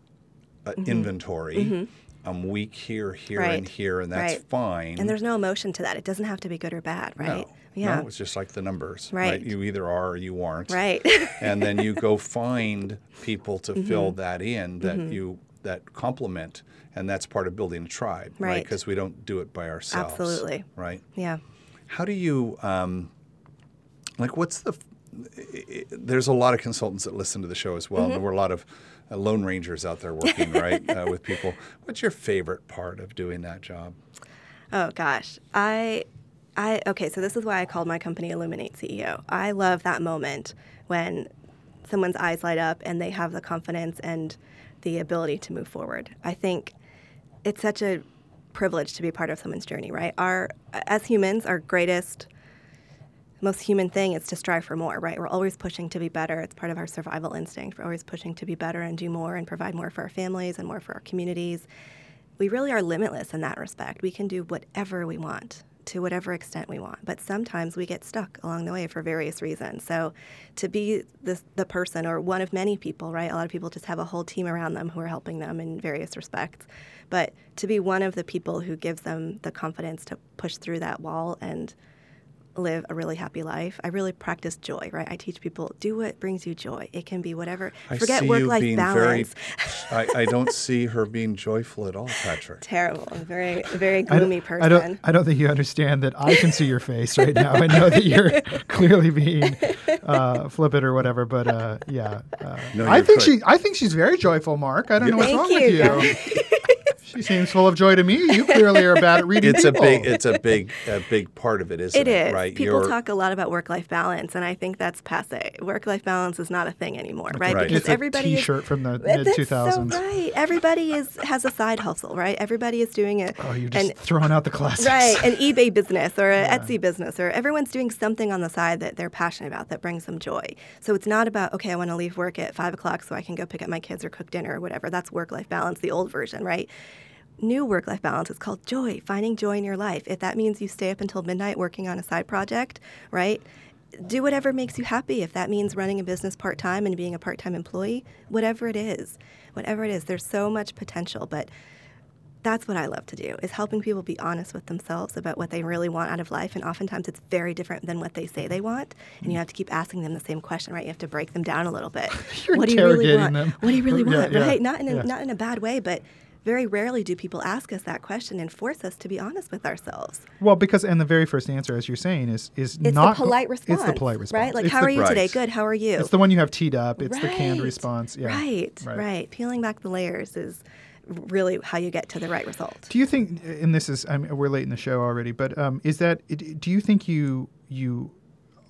uh, mm-hmm. inventory." I'm weak here, here, right. and here, and that's right. fine. And there's no emotion to that. It doesn't have to be good or bad, right? No. Yeah. No, it's just like the numbers, right? right? You either are or you aren't, right? and then you go find people to mm-hmm. fill that in that mm-hmm. you that complement, and that's part of building a tribe, right? Because we don't do it by ourselves, absolutely, right? Yeah. How do you, um, like, what's the? There's a lot of consultants that listen to the show as well, mm-hmm. and there were a lot of uh, lone rangers out there working right uh, with people. What's your favorite part of doing that job? Oh gosh, I I okay, so this is why I called my company Illuminate CFO. I love that moment when someone's eyes light up and they have the confidence and the ability to move forward. I think it's such a privilege to be part of someone's journey, right? Our as humans, our greatest most human thing is to strive for more, right? We're always pushing to be better. It's part of our survival instinct. We're always pushing to be better and do more and provide more for our families and more for our communities. We really are limitless in that respect. We can do whatever we want to whatever extent we want. But sometimes we get stuck along the way for various reasons. So to be this, the person or one of many people, right? A lot of people just have a whole team around them who are helping them in various respects. But to be one of the people who gives them the confidence to push through that wall and live a really happy life. I really practice joy, right? I teach people do what brings you joy. It can be whatever. I Forget work life balance. Very, I, I don't see her being joyful at all, Patrick. Terrible. I'm a very, very gloomy don't, person. I don't. I don't think you understand that. I can see your face right now. I know that you're clearly being uh, flippant or whatever. But uh, yeah, uh, No, I think correct. she. I think she's very joyful, Mark. I don't know what's Thank wrong you, with you. guys. she seems full of joy to me. You clearly are bad at reading It's a people. big, it's a big, a big part of it, isn't It it? is. Right? People You're- talk a lot about work-life balance, and I think that's passe. Work-life balance is not a thing anymore, right? Right. Because it's everybody is T-shirt from the That's mid two thousands. So right. Everybody is has a side hustle, right? Everybody is doing it. Oh, you're just and, throwing out the classics. Right, an eBay business or an Etsy business, or everyone's doing something on the side that they're passionate about that brings them joy. So it's not about, okay, I want to leave work at five o'clock so I can go pick up my kids or cook dinner or whatever. That's work life balance, the old version, right? New work life balance is called joy, finding joy in your life. If that means you stay up until midnight working on a side project, right? Do whatever makes you happy. If that means running a business part time and being a part time employee, whatever it is, whatever it is, there's so much potential. But that's what I love to do is helping people be honest with themselves about what they really want out of life and oftentimes it's very different than what they say they want and you mm. have to keep asking them the same question right you have to break them down a little bit what do you really want them. what do you really Yeah, want yeah, right not in a, yeah. not in a bad way but very rarely do people ask us that question and force us to be honest with ourselves. Well, because and the very first answer, as you're saying, is is it's not the polite response It's the polite response, right like It's how are you today? good how are you? It's the one you have teed up. It's the canned response. Yeah. right, right. Peeling back the layers is really how you get to the right result. Do you think, and this is, I mean, we're late in the show already, but um, is that, do you think you you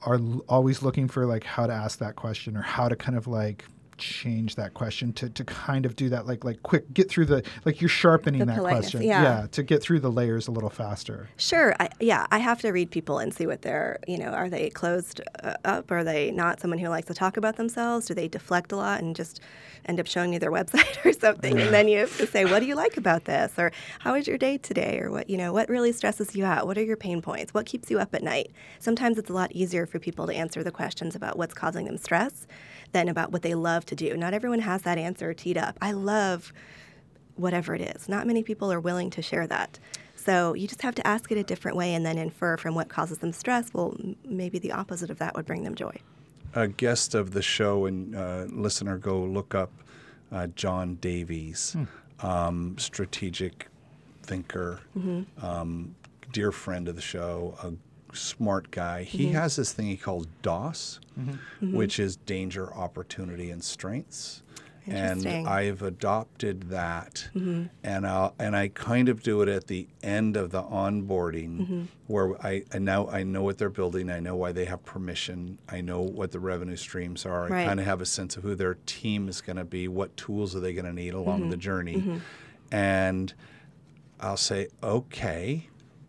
are l- always looking for like how to ask that question or how to kind of like change that question to, to kind of do that like like quick get through the like you're sharpening The that politeness, question yeah. to get through the layers a little faster Sure. I, yeah, I have to read people and see what they're, you know, are they closed uh, up? Are they not someone who likes to talk about themselves? Do they deflect a lot and just end up showing you their website or something? And then you have to say, what do you like about this? Or how was your day today? Or what, you know, what really stresses you out? What are your pain points? What keeps you up at night? Sometimes it's a lot easier for people to answer the questions about what's causing them stress than about what they love to do. Not everyone has that answer teed up. I love whatever it is. Not many people are willing to share that. So you just have to ask it a different way and then infer from what causes them stress. Well, maybe the opposite of that would bring them joy. a guest of the show and uh, listener go look up uh, John Davies, um, strategic thinker, um, dear friend of the show, a smart guy. He mm-hmm. has this thing he calls DOS, mm-hmm. Mm-hmm. which is danger, opportunity, and strengths. And I've adopted that, and I and I kind of do it at the end of the onboarding, where I, I now I know what they're building, I know why they have permission, I know what the revenue streams are, I kind of have a sense of who their team is going to be, what tools are they going to need along the journey, and I'll say, okay,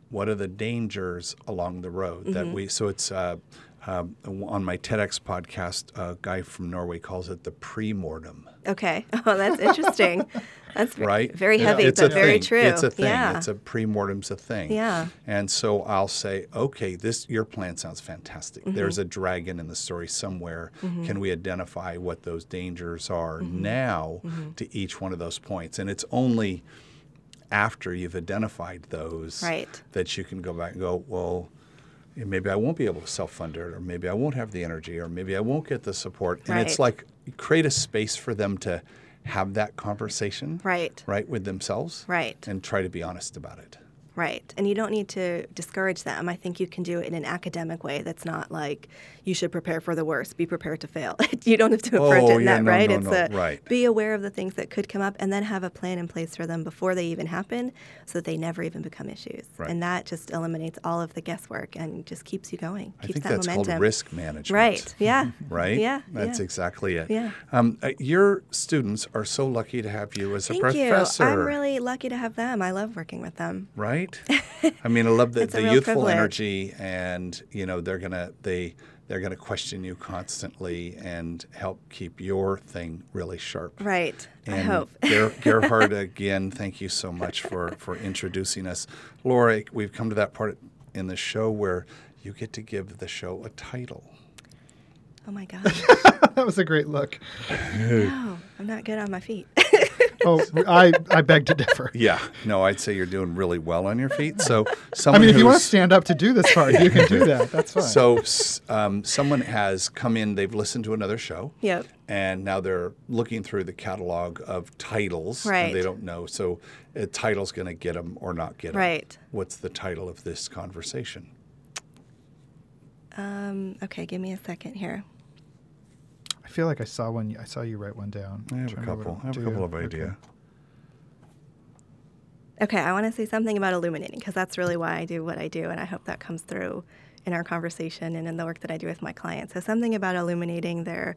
what are the dangers along the road that we? So it's uh, um, on my TEDx podcast. A guy from Norway calls it the pre-mortem. Okay. Oh, that's interesting. that's Right? very Yeah. heavy, It's but very thing. true. It's a thing. Yeah. It's a pre-mortem's a thing. Yeah. And so I'll say, okay, this your plan sounds fantastic. Mm-hmm. There's a dragon in the story somewhere. Can we identify what those dangers are Mm-hmm. now to each one of those points? And it's only after you've identified those Right. that you can go back and go, well, maybe I won't be able to self-fund it, or maybe I won't have the energy, or maybe I won't get the support. And it's like create a space for them to have that conversation, Right. right, with themselves, Right. and try to be honest about it. Right. And you don't need to discourage them. I think you can do it in an academic way that's not like you should prepare for the worst, be prepared to fail. you don't have to approach Oh, it in yeah, that, no, right? no, it's no, a right. be aware of the things that could come up and then have a plan in place for them before they even happen so that they never even become issues. Right. And that just eliminates all of the guesswork and just keeps you going. I keeps think that that's momentum. called risk management. Right. Yeah. Right? Yeah. That's yeah. exactly it. Yeah. Um, uh, your students are so lucky to have you as Thank a professor. you. I'm really lucky to have them. I love working with them. right? I mean, I love the, the youthful privilege. energy, and you know they're gonna they they're gonna question you constantly and help keep your thing really sharp. Right. I hope. Ger- Gerhard, again, thank you so much for for introducing us, Laura. We've come to that part in the show where you get to give the show a title. oh my gosh. that was a great look. no, I'm not good on my feet. Oh, I, I beg to differ. Yeah, no, I'd say you're doing really well on your feet. So, someone I mean, if you want to stand up to do this part, you can do that. That's fine. So, um, someone has come in, they've listened to another show. Yep. And now they're looking through the catalog of titles. and Right. they don't know. So, a title's going to get them or not get them. Right. What's the title of this conversation? Um, okay, give me a second here. I feel like I saw one. I saw you write one down. I have a couple. I have a couple you? of Okay. ideas. Okay, I want to say something about illuminating because that's really why I do what I do, and I hope that comes through in our conversation and in the work that I do with my clients. So something about illuminating their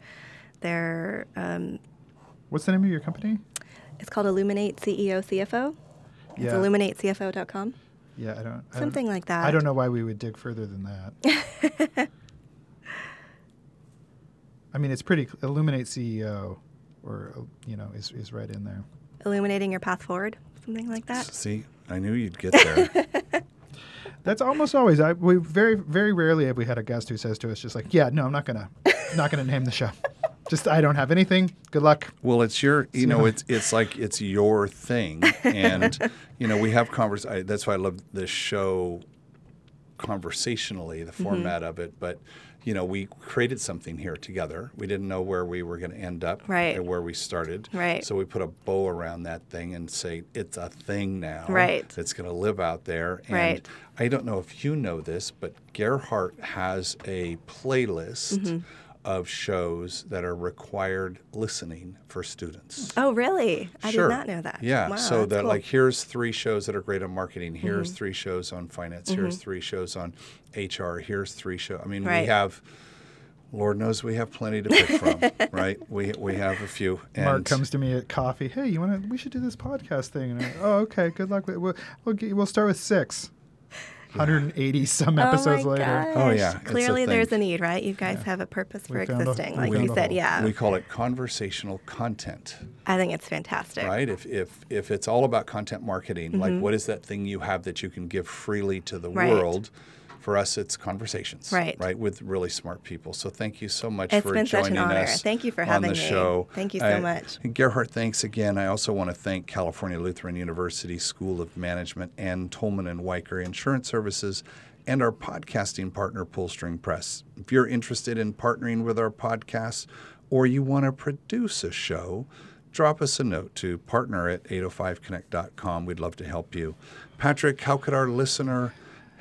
their um, What's the name of your company? it's called Illuminate CEO CFO. It's Yeah. illuminatecfo.com. Yeah, I don't. I don't- Something like that. I don't know why we would dig further than that. I mean, it's pretty. Illuminate CFO, or you know, is is right in there. Illuminating your path forward, something like that. See, I knew you'd get there. That's almost always. I we very very rarely have we had a guest who says to us just like, yeah, no, I'm not gonna not gonna name the show. Just I don't have anything. Good luck. Well, it's your, you know, it's it's like it's your thing, and you know, we have convers. I, that's why I love this show, conversationally, the Mm-hmm. format of it. But you know, we created something here together. We didn't know where we were going to end up, Right. and where we started. Right. So we put a bow around that thing and say it's a thing now. Right. That's going to live out there. And Right. I don't know if you know this, but Gerhardt has a playlist. Mm-hmm. Of shows that are required listening for students. Oh, really? I Sure. did not know that. Yeah. Wow, so that cool. like here's three shows that are great on marketing. Here's Mm-hmm. three shows on finance. Here's three shows on HR. Here's three shows. I mean, we have. Lord knows we have plenty to pick from, right? We we have a few. And Mark comes to me at coffee. Hey, you want to? We should do this podcast thing. And I, oh, okay. Good luck. with We'll we'll, get, we'll start with six. 180 some episodes oh my later. Gosh. Oh, yeah, it's a Clearly, there's a need, right? You guys have a purpose for We a- existing, like you said. Yeah. we call it conversational content, I think it's fantastic. right? If if if it's all about content marketing, like what is that thing you have that you can give freely to the Mm-hmm. Right. world? For us, it's conversations, Right. Right, with really smart people. So thank you so much It's for been such an honor. us. Thank you for on having the me. show. Thank you so much. Gerhardt, thanks again. I also want to thank California Lutheran University School of Management and Tolman and Wiker Insurance Services and our podcasting partner, Pullstring Press. If you're interested in partnering with our podcast or you want to produce a show, drop us a note to partner at 805connect.com. We'd love to help you. Patrick, how could our listener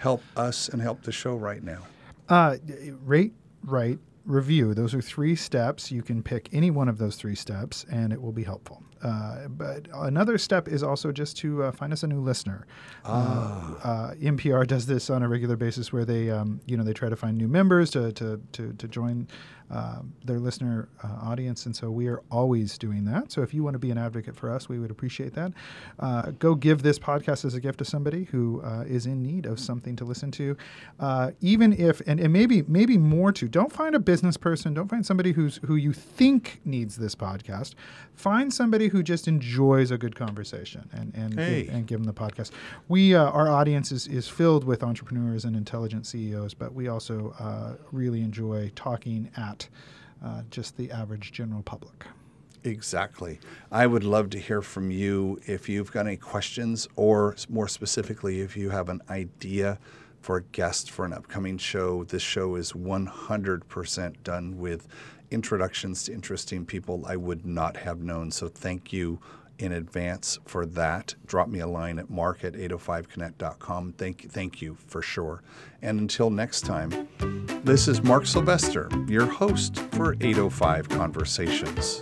help us and help the show right now? Uh, rate, write, review. Those are three steps. You can pick any one of those three steps, and it will be helpful. Uh, but another step is also just to uh, find us a new listener. Uh, uh, NPR does this on a regular basis, where they, um, you know, they try to find new members to to to, to join um, their listener uh, audience, and so we are always doing that. So if you want to be an advocate for us, we would appreciate that. Uh, go give this podcast as a gift to somebody who uh, is in need of something to listen to, uh, even if and, and maybe maybe more to. Don't find a business person. Don't find somebody who's who you think needs this podcast. Find somebody who just enjoys a good conversation and and Hey. give, and give them the podcast. We uh, our audience is, is filled with entrepreneurs and intelligent CEOs, but we also uh, really enjoy talking at uh, just the average general public. Exactly. I would love to hear from you if you've got any questions, or more specifically, if you have an idea for a guest for an upcoming show. This show is 100% done with introductions to interesting people I would not have known. So thank you in advance for that. Drop me a line at mark at 805connect.com. Thank, you, thank you for sure. And until next time, this is Mark Sylvester, your host for 805 Conversations.